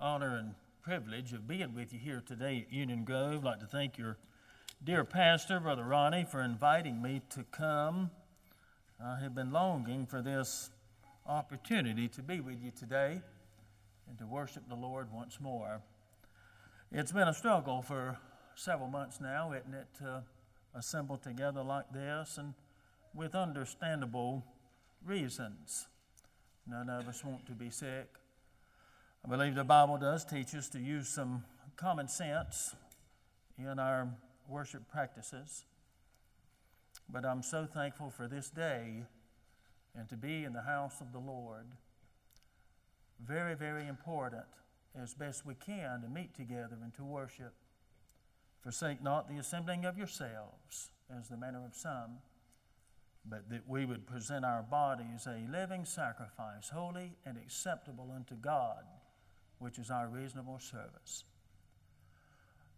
honor and privilege of being with you here today at Union Grove. I'd like to thank your dear pastor, Brother Ronnie, for inviting me to come. I have been longing for this opportunity to be with you today and to worship the Lord once more. It's been a struggle for several months now, isn't it, to assemble together like this and with understandable reasons. None of us want to be sick. I believe the Bible does teach us to use some common sense in our worship practices. But I'm so thankful for this day and to be in the house of the Lord. Very, very important as best we can to meet together and to worship. Forsake not the assembling of yourselves, as the manner of some, but that we would present our bodies a living sacrifice, holy and acceptable unto God, which is our reasonable service.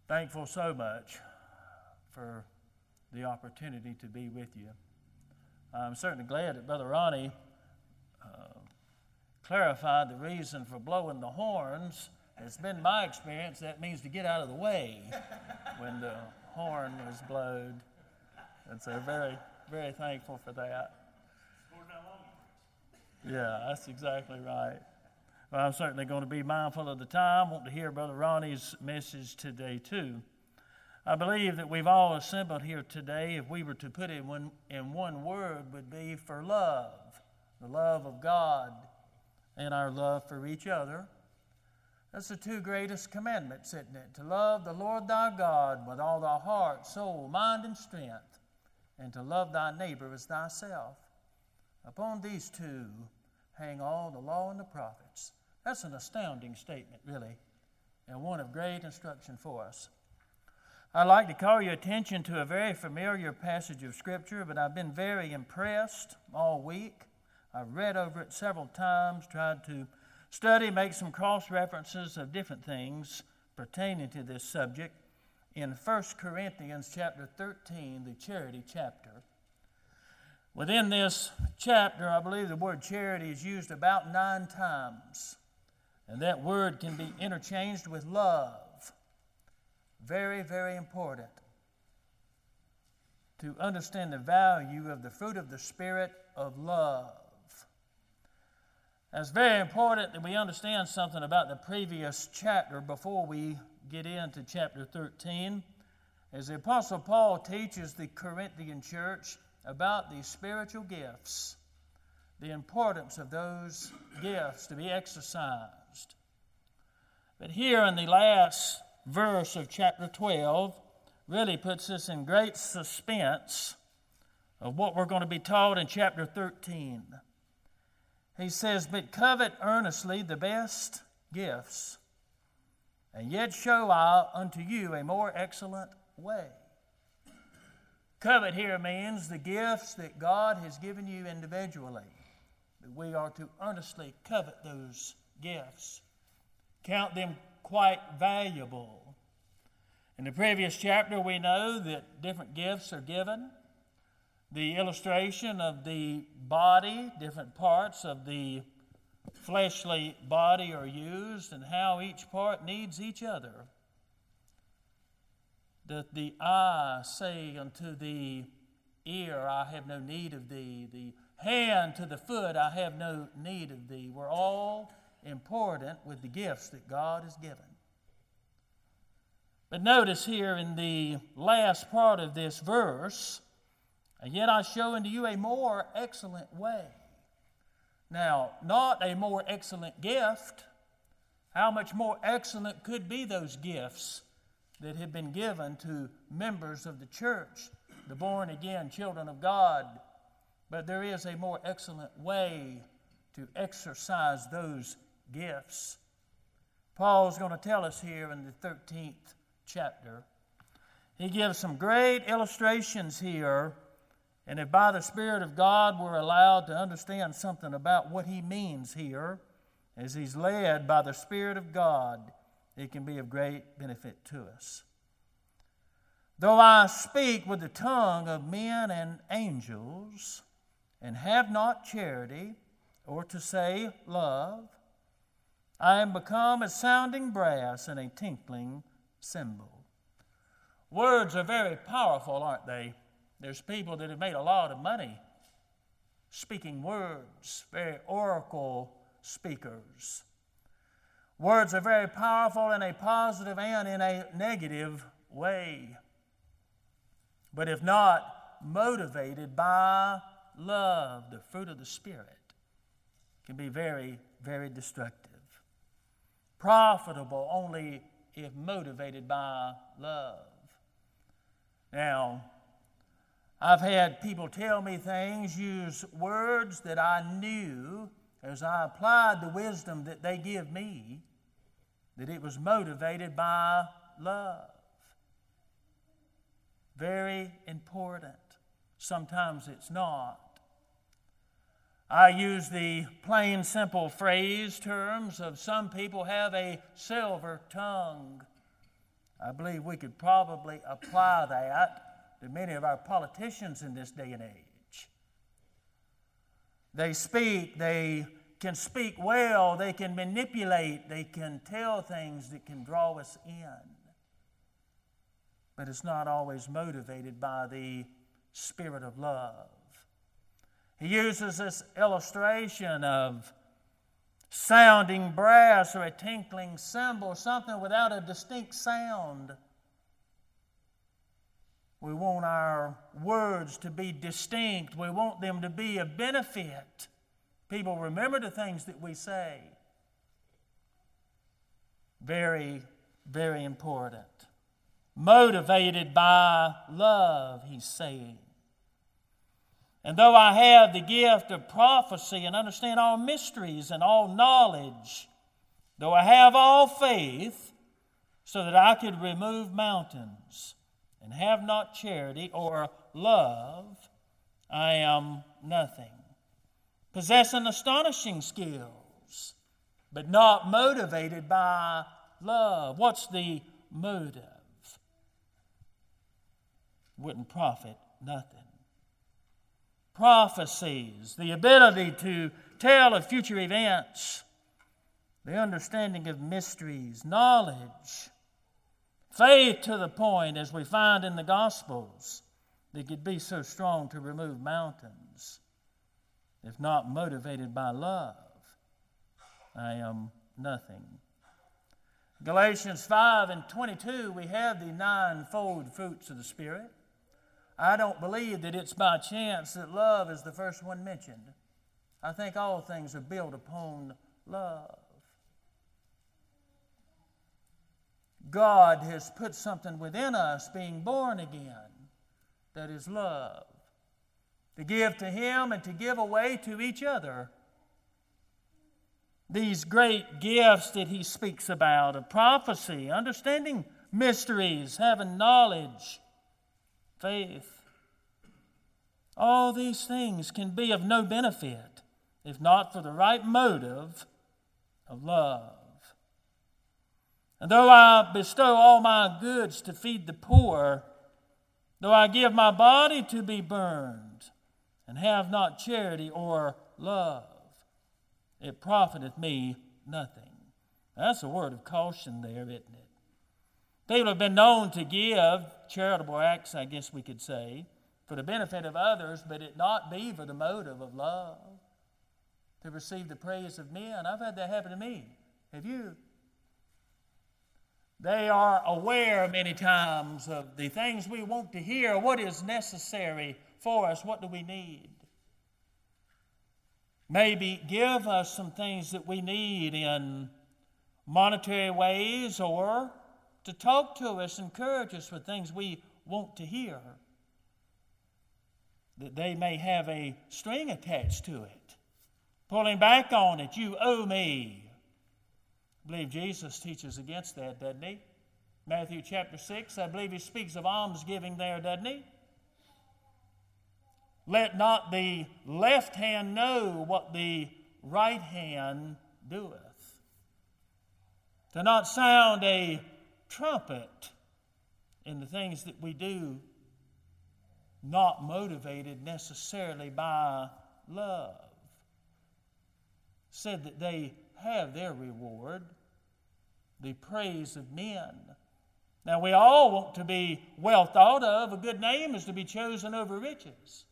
Thankful so much for the opportunity to be with you. I'm certainly glad that Brother Ronnie uh, clarified the reason for blowing the horns. It's been my experience that means to get out of the way when the horn was blown. And so, very, very thankful for that. Yeah, that's exactly right. Well, I'm certainly going to be mindful of the time. I want to hear Brother Ronnie's message today, too. I believe that we've all assembled here today, if we were to put it in one, in one word, would be for love the love of God and our love for each other. That's the two greatest commandments, isn't it? To love the Lord thy God with all thy heart, soul, mind, and strength, and to love thy neighbor as thyself. Upon these two hang all the law and the prophets. That's an astounding statement, really, and one of great instruction for us. I'd like to call your attention to a very familiar passage of Scripture, but I've been very impressed all week. I've read over it several times, tried to study, make some cross references of different things pertaining to this subject in 1 Corinthians chapter 13, the charity chapter. Within this chapter, I believe the word charity is used about nine times, and that word can be interchanged with love. Very, very important to understand the value of the fruit of the Spirit of love. It's very important that we understand something about the previous chapter before we get into chapter 13. As the Apostle Paul teaches the Corinthian church about these spiritual gifts, the importance of those gifts to be exercised. But here in the last verse of chapter 12 really puts us in great suspense of what we're going to be taught in chapter 13. He says, But covet earnestly the best gifts, and yet show I unto you a more excellent way. Covet here means the gifts that God has given you individually. We are to earnestly covet those gifts, count them quite valuable. In the previous chapter, we know that different gifts are given the illustration of the body, different parts of the fleshly body are used, and how each part needs each other. That the eye say unto the ear, I have no need of thee, the hand to the foot, I have no need of thee. We're all important with the gifts that God has given. But notice here in the last part of this verse, and yet I show unto you a more excellent way. Now, not a more excellent gift. How much more excellent could be those gifts that have been given to members of the church, the born again children of God? But there is a more excellent way to exercise those gifts. Paul's going to tell us here in the 13th chapter. He gives some great illustrations here and if by the Spirit of God we're allowed to understand something about what He means here, as He's led by the Spirit of God, it can be of great benefit to us. Though I speak with the tongue of men and angels, and have not charity, or to say love, I am become a sounding brass and a tinkling cymbal. Words are very powerful, aren't they? There's people that have made a lot of money speaking words, very oracle speakers. Words are very powerful in a positive and in a negative way. But if not motivated by love, the fruit of the Spirit, can be very, very destructive. Profitable only if motivated by love. Now, I've had people tell me things, use words that I knew as I applied the wisdom that they give me, that it was motivated by love. Very important. Sometimes it's not. I use the plain, simple phrase terms of some people have a silver tongue. I believe we could probably apply that to many of our politicians in this day and age. They speak, they can speak well, they can manipulate, they can tell things that can draw us in. But it's not always motivated by the spirit of love. He uses this illustration of sounding brass or a tinkling cymbal, something without a distinct sound. We want our words to be distinct. We want them to be a benefit. People remember the things that we say. Very, very important. Motivated by love, he's saying. And though I have the gift of prophecy and understand all mysteries and all knowledge, though I have all faith, so that I could remove mountains, and have not charity or love, I am nothing. Possessing astonishing skills, but not motivated by love. What's the motive? Wouldn't profit nothing prophecies, the ability to tell of future events, the understanding of mysteries, knowledge, faith to the point, as we find in the Gospels, that could be so strong to remove mountains, if not motivated by love. I am nothing. Galatians 5 and 22, we have the ninefold fruits of the Spirit. I don't believe that it's by chance that love is the first one mentioned. I think all things are built upon love. God has put something within us, being born again, that is love. To give to Him and to give away to each other. These great gifts that He speaks about of prophecy, understanding mysteries, having knowledge, faith. All these things can be of no benefit if not for the right motive of love. And though I bestow all my goods to feed the poor, though I give my body to be burned, and have not charity or love, it profiteth me nothing. That's a word of caution there, isn't it? People have been known to give charitable acts, I guess we could say, for the benefit of others, but it not be for the motive of love, to receive the praise of men. I've had that happen to me. Have you? They are aware many times of the things we want to hear, what is necessary for us, what do we need. Maybe give us some things that we need in monetary ways or to talk to us, encourage us with things we want to hear, that they may have a string attached to it, pulling back on it. You owe me. I believe Jesus teaches against that, doesn't he? Matthew chapter 6, I believe he speaks of almsgiving there, doesn't he? Let not the left hand know what the right hand doeth. To not sound a trumpet in the things that we do, not motivated necessarily by love. Said that they have their reward the praise of men. Now, we all want to be well thought of. A good name is to be chosen over riches.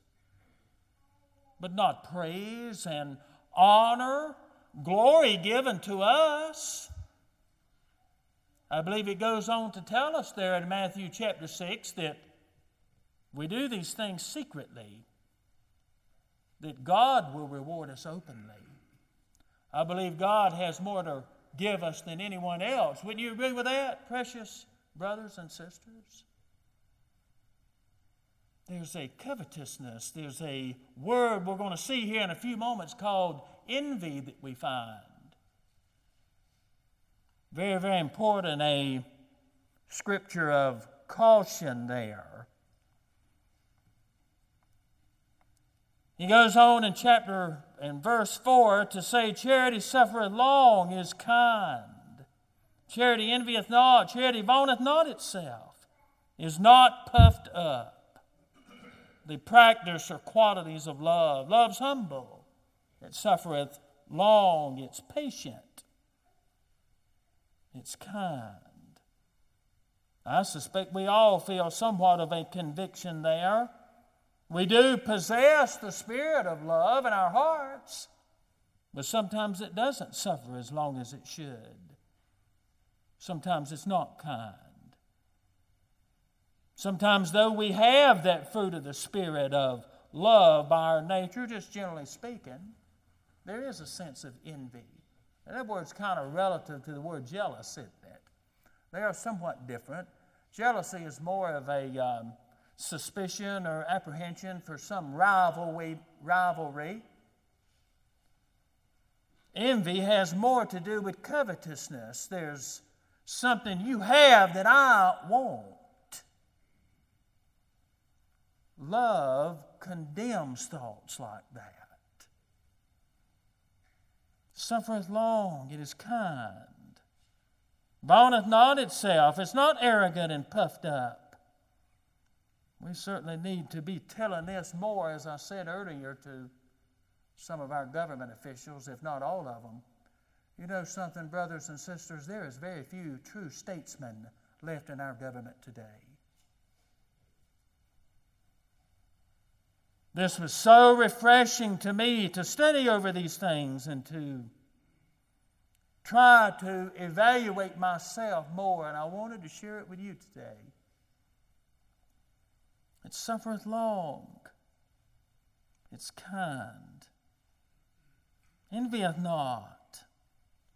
But not praise and honor, glory given to us. I believe it goes on to tell us there in Matthew chapter 6 that we do these things secretly, that God will reward us openly. I believe God has more to give us than anyone else. Wouldn't you agree with that, precious brothers and sisters? There's a covetousness, there's a word we're going to see here in a few moments called envy that we find. Very, very important, a scripture of caution there. He goes on in chapter and verse 4 to say, Charity suffereth long, is kind. Charity envieth not, charity vaunteth not itself, is not puffed up. The practice or qualities of love. Love's humble, it suffereth long, it's patient, it's kind. I suspect we all feel somewhat of a conviction there we do possess the spirit of love in our hearts, but sometimes it doesn't suffer as long as it should. Sometimes it's not kind. Sometimes, though we have that fruit of the Spirit of love by our nature, just generally speaking, there is a sense of envy. And that word's kind of relative to the word jealous, isn't it? They are somewhat different. Jealousy is more of a um, suspicion or apprehension for some rivalry, rivalry. Envy has more to do with covetousness. There's something you have that I want. Love condemns thoughts like that. Suffereth long, it is kind. Vaunteth not itself, it's not arrogant and puffed up. We certainly need to be telling this more, as I said earlier, to some of our government officials, if not all of them. You know something, brothers and sisters, there is very few true statesmen left in our government today. This was so refreshing to me to study over these things and to try to evaluate myself more, and I wanted to share it with you today. It suffereth long. It's kind. Envieth not.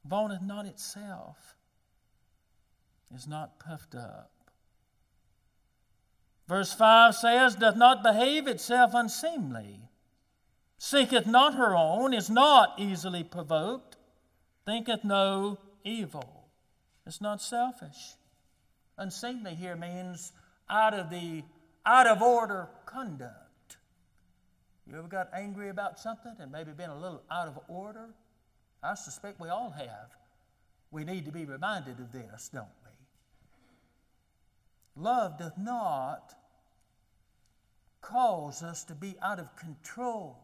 Vaunteth not itself. Is not puffed up. Verse 5 says, Doth not behave itself unseemly, seeketh not her own, is not easily provoked, thinketh no evil. It's not selfish. Unseemly here means out of the out of order conduct. You ever got angry about something and maybe been a little out of order? I suspect we all have. We need to be reminded of this, don't we? Love doth not cause us to be out of control.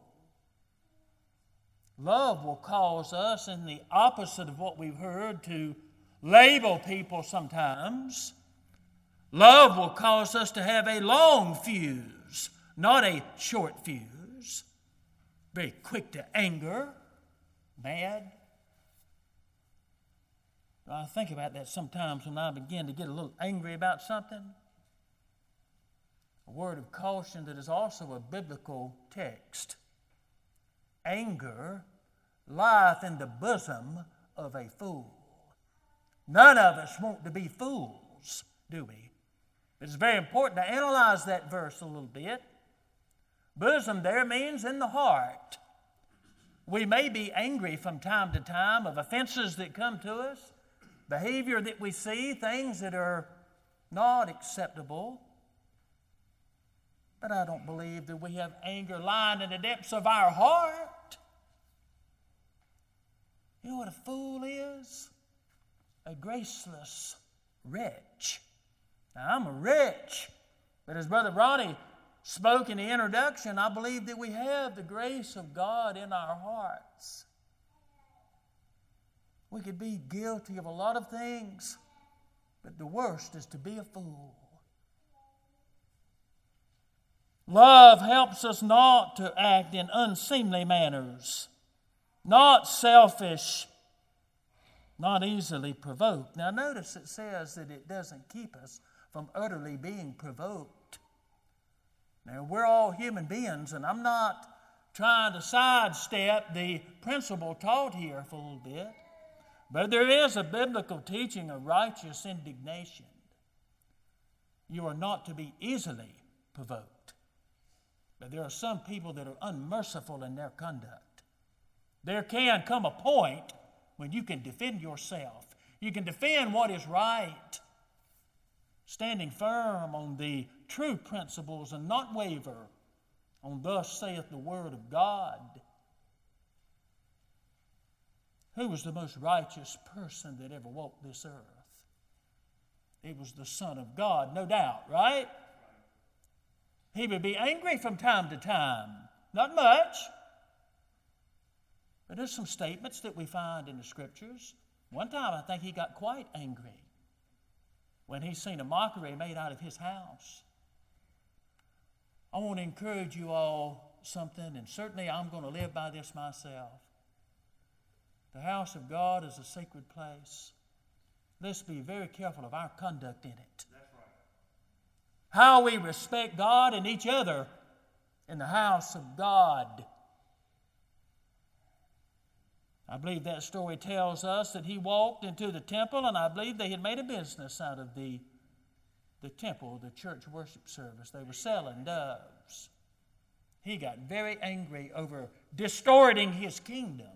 Love will cause us, in the opposite of what we've heard, to label people sometimes Love will cause us to have a long fuse, not a short fuse. Very quick to anger, mad. I think about that sometimes when I begin to get a little angry about something. A word of caution that is also a biblical text. Anger lieth in the bosom of a fool. None of us want to be fools, do we? It's very important to analyze that verse a little bit. Bosom there means in the heart. We may be angry from time to time of offenses that come to us, behavior that we see, things that are not acceptable. But I don't believe that we have anger lying in the depths of our heart. You know what a fool is? A graceless wretch. Now, I'm a rich, but as Brother Ronnie spoke in the introduction, I believe that we have the grace of God in our hearts. We could be guilty of a lot of things, but the worst is to be a fool. Love helps us not to act in unseemly manners, not selfish, not easily provoked. Now, notice it says that it doesn't keep us from utterly being provoked. Now, we're all human beings, and I'm not trying to sidestep the principle taught here for a little bit, but there is a biblical teaching of righteous indignation. You are not to be easily provoked. But there are some people that are unmerciful in their conduct. There can come a point when you can defend yourself. You can defend what is right, standing firm on the true principles and not waver on thus saith the word of God. Who was the most righteous person that ever walked this earth? It was the Son of God, no doubt, right? He would be angry from time to time. Not much. But there's some statements that we find in the scriptures. One time I think he got quite angry when he seen a mockery made out of his house. I want to encourage you all something, and certainly I'm going to live by this myself. The house of God is a sacred place. Let's be very careful of our conduct in it. How we respect God and each other in the house of God. I believe that story tells us that he walked into the temple, and I believe they had made a business out of the the temple, the church worship service. They were selling doves. He got very angry over distorting his kingdom.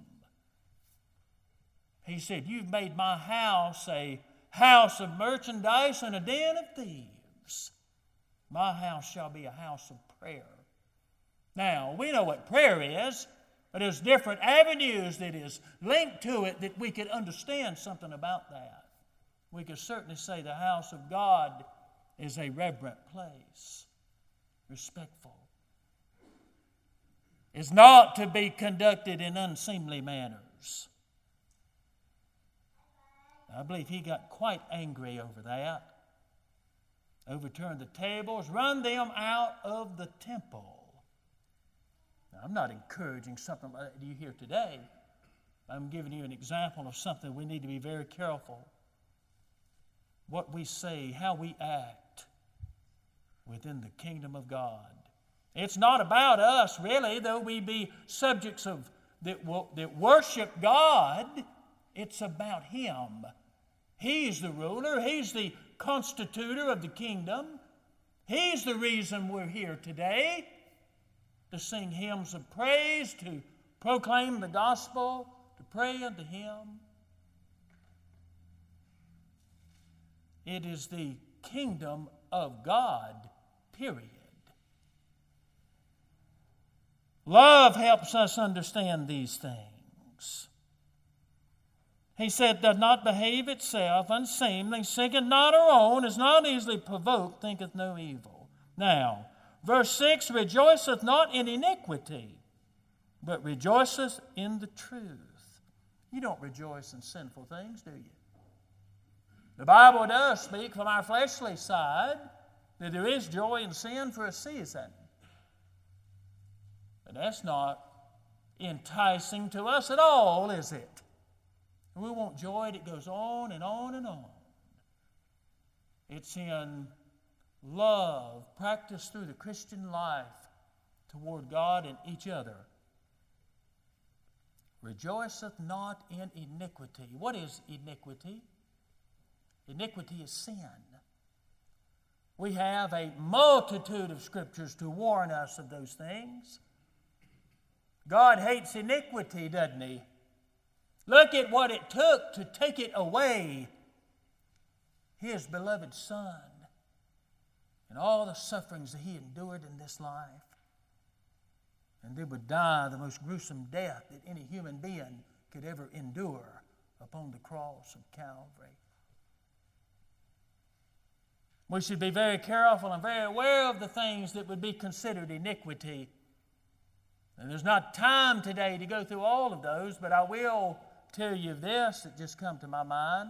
He said, You've made my house a house of merchandise and a den of thieves. My house shall be a house of prayer. Now, we know what prayer is, but there's different avenues that is linked to it that we could understand something about that. We could certainly say the house of God is a reverent place, respectful. Is not to be conducted in unseemly manners. I believe he got quite angry over that. Overturned the tables, run them out of the temple. Now, I'm not encouraging something like that you hear today. I'm giving you an example of something we need to be very careful. What we say, how we act within the kingdom of God. It's not about us, really, though we be subjects of that, that worship God. It's about Him. He's the ruler, He's the constitutor of the kingdom. He's the reason we're here today to sing hymns of praise, to proclaim the gospel, to pray unto Him. It is the kingdom of God Period. Love helps us understand these things. He said, Does not behave itself unseemly, seeketh not her own, is not easily provoked, thinketh no evil. Now, verse 6 rejoiceth not in iniquity, but rejoiceth in the truth. You don't rejoice in sinful things, do you? The Bible does speak from our fleshly side that there is joy in sin for a season. But that's not enticing to us at all, is it? We want joy that goes on and on and on. It's in love practiced through the Christian life toward God and each other. Rejoiceth not in iniquity. What is iniquity? Iniquity is sin. We have a multitude of scriptures to warn us of those things. God hates iniquity, doesn't He? Look at what it took to take it away His beloved Son and all the sufferings that He endured in this life. And then would die the most gruesome death that any human being could ever endure upon the cross of Calvary. We should be very careful and very aware of the things that would be considered iniquity. And there's not time today to go through all of those, but I will tell you of this that just come to my mind.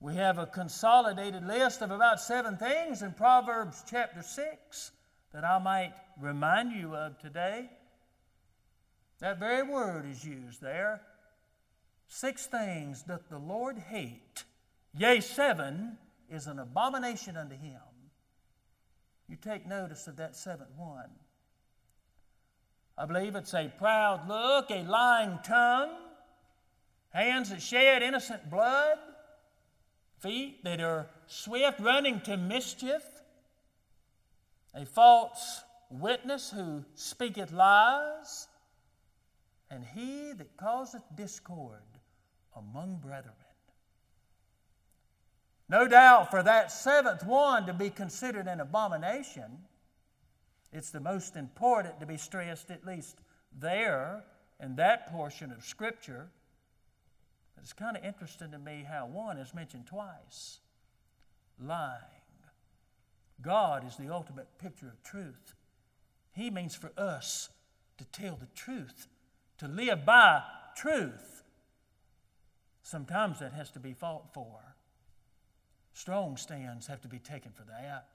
We have a consolidated list of about seven things in Proverbs chapter 6 that I might remind you of today. That very word is used there. Six things doth the Lord hate, yea, seven is an abomination unto him. You take notice of that seventh one. I believe it's a proud look, a lying tongue, hands that shed innocent blood, feet that are swift running to mischief, a false witness who speaketh lies, and he that causeth discord among brethren. No doubt for that seventh one to be considered an abomination, it's the most important to be stressed, at least there in that portion of Scripture. It's kind of interesting to me how one is mentioned twice lying. God is the ultimate picture of truth. He means for us to tell the truth, to live by truth. Sometimes that has to be fought for. Strong stands have to be taken for that.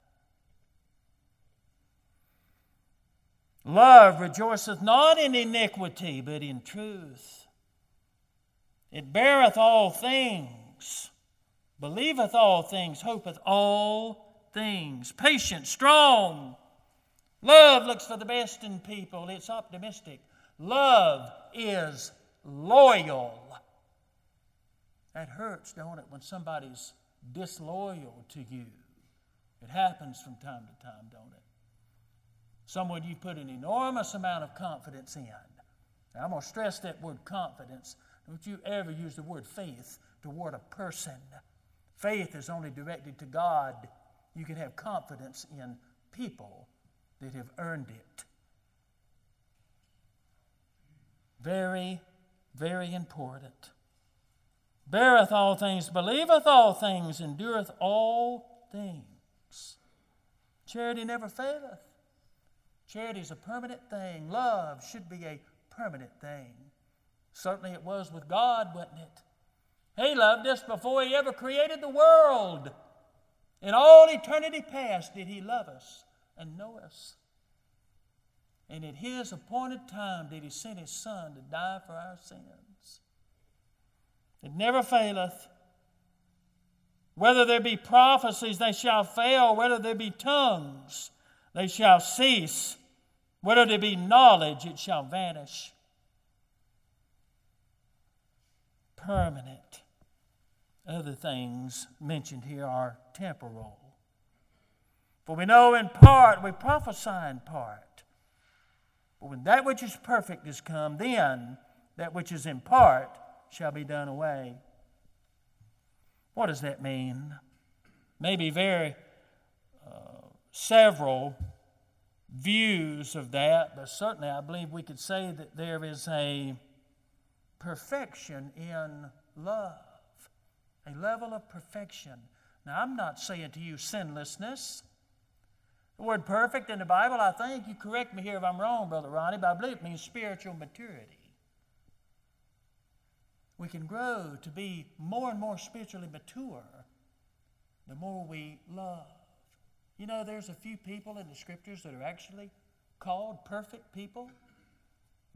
Love rejoiceth not in iniquity, but in truth. It beareth all things, believeth all things, hopeth all things, patient, strong. Love looks for the best in people, it's optimistic. Love is loyal. That hurts, don't it, when somebody's disloyal to you? It happens from time to time, don't it? Someone you put an enormous amount of confidence in. Now, I'm going to stress that word confidence. Don't you ever use the word faith toward a person. Faith is only directed to God. You can have confidence in people that have earned it. Very, very important. Beareth all things, believeth all things, endureth all things. Charity never faileth. Charity is a permanent thing. Love should be a permanent thing. Certainly it was with God, wasn't it? He loved us before He ever created the world. In all eternity past did He love us and know us. And at His appointed time did He send His Son to die for our sins. It never faileth. Whether there be prophecies, they shall fail. Whether there be tongues, they shall cease. Whether there be knowledge, it shall vanish. Permanent. Other things mentioned here are temporal. For we know in part, we prophesy in part. But when that which is perfect is come, then that which is in part shall be done away. What does that mean? Maybe very uh, several views of that, but certainly I believe we could say that there is a perfection in love, a level of perfection. Now, I'm not saying to you sinlessness. The word perfect in the Bible, I think, you correct me here if I'm wrong, Brother Ronnie, but I believe it means spiritual maturity. We can grow to be more and more spiritually mature the more we love. You know, there's a few people in the scriptures that are actually called perfect people.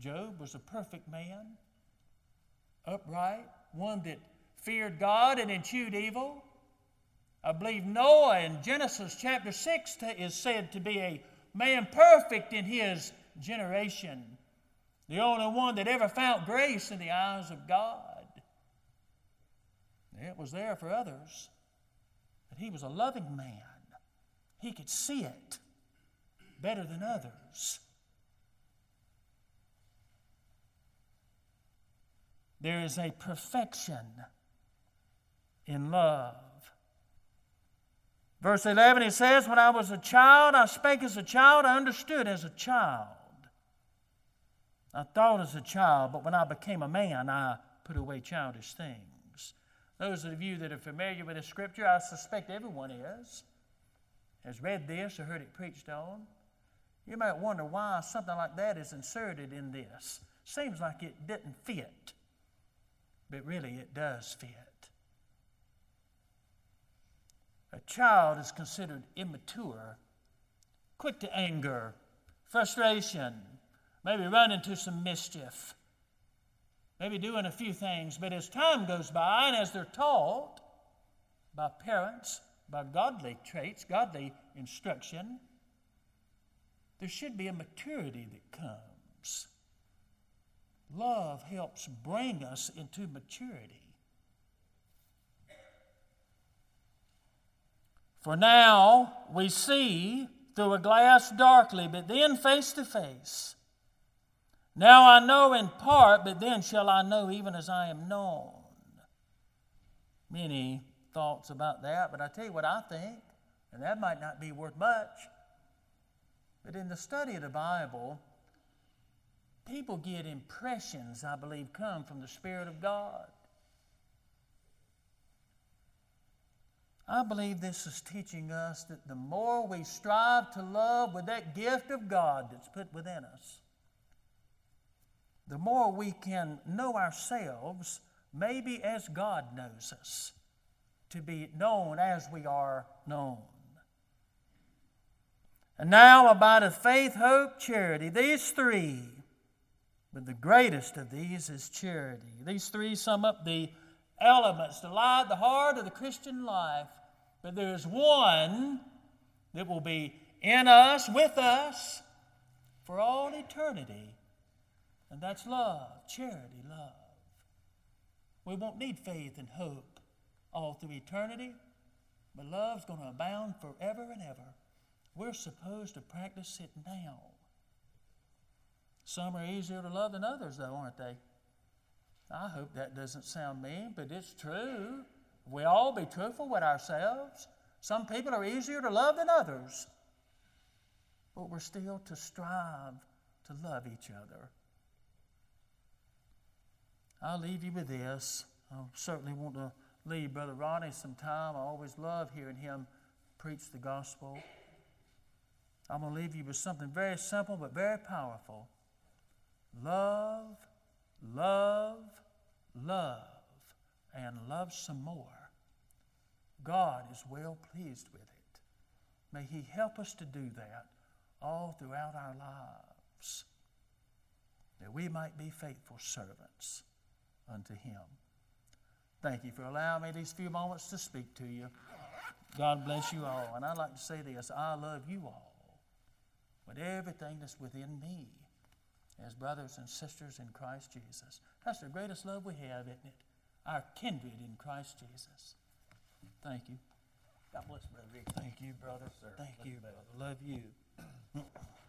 Job was a perfect man, upright, one that feared God and eschewed evil. I believe Noah in Genesis chapter 6 is said to be a man perfect in his generation, the only one that ever found grace in the eyes of God. It was there for others, but he was a loving man. He could see it better than others. There is a perfection in love. Verse 11, he says, When I was a child, I spake as a child, I understood as a child. I thought as a child, but when I became a man, I put away childish things. Those of you that are familiar with the scripture, I suspect everyone is has read this or heard it preached on, you might wonder why something like that is inserted in this. seems like it didn't fit, but really it does fit. A child is considered immature, quick to anger, frustration, maybe run into some mischief, maybe doing a few things. But as time goes by and as they're taught by parents, by godly traits, godly instruction, there should be a maturity that comes. Love helps bring us into maturity. For now we see through a glass darkly, but then face to face. Now I know in part, but then shall I know even as I am known. Many thoughts about that, but I tell you what I think, and that might not be worth much. But in the study of the Bible, people get impressions, I believe, come from the Spirit of God. I believe this is teaching us that the more we strive to love with that gift of God that's put within us, the more we can know ourselves, maybe as God knows us, to be known as we are known. And now abideth faith, hope, charity. These three, but the greatest of these is charity. These three sum up the elements, the light, the heart of the Christian life. But there is one that will be in us, with us, for all eternity. And that's love, charity, love. We won't need faith and hope all through eternity, but love's going to abound forever and ever. We're supposed to practice it now. Some are easier to love than others, though, aren't they? I hope that doesn't sound mean, but it's true. We all be truthful with ourselves. Some people are easier to love than others, but we're still to strive to love each other. I'll leave you with this. I certainly want to leave Brother Ronnie some time. I always love hearing him preach the gospel. I'm going to leave you with something very simple but very powerful. Love, love, love, and love some more. God is well pleased with it. May He help us to do that all throughout our lives, that we might be faithful servants unto Him. Thank you for allowing me these few moments to speak to you. God bless you all. And I'd like to say this I love you all with everything that's within me as brothers and sisters in Christ Jesus. That's the greatest love we have, isn't it? Our kindred in Christ Jesus. Thank you. God bless, Brother Rick. Thank you, brother. Thank Love you, you, brother. Love you.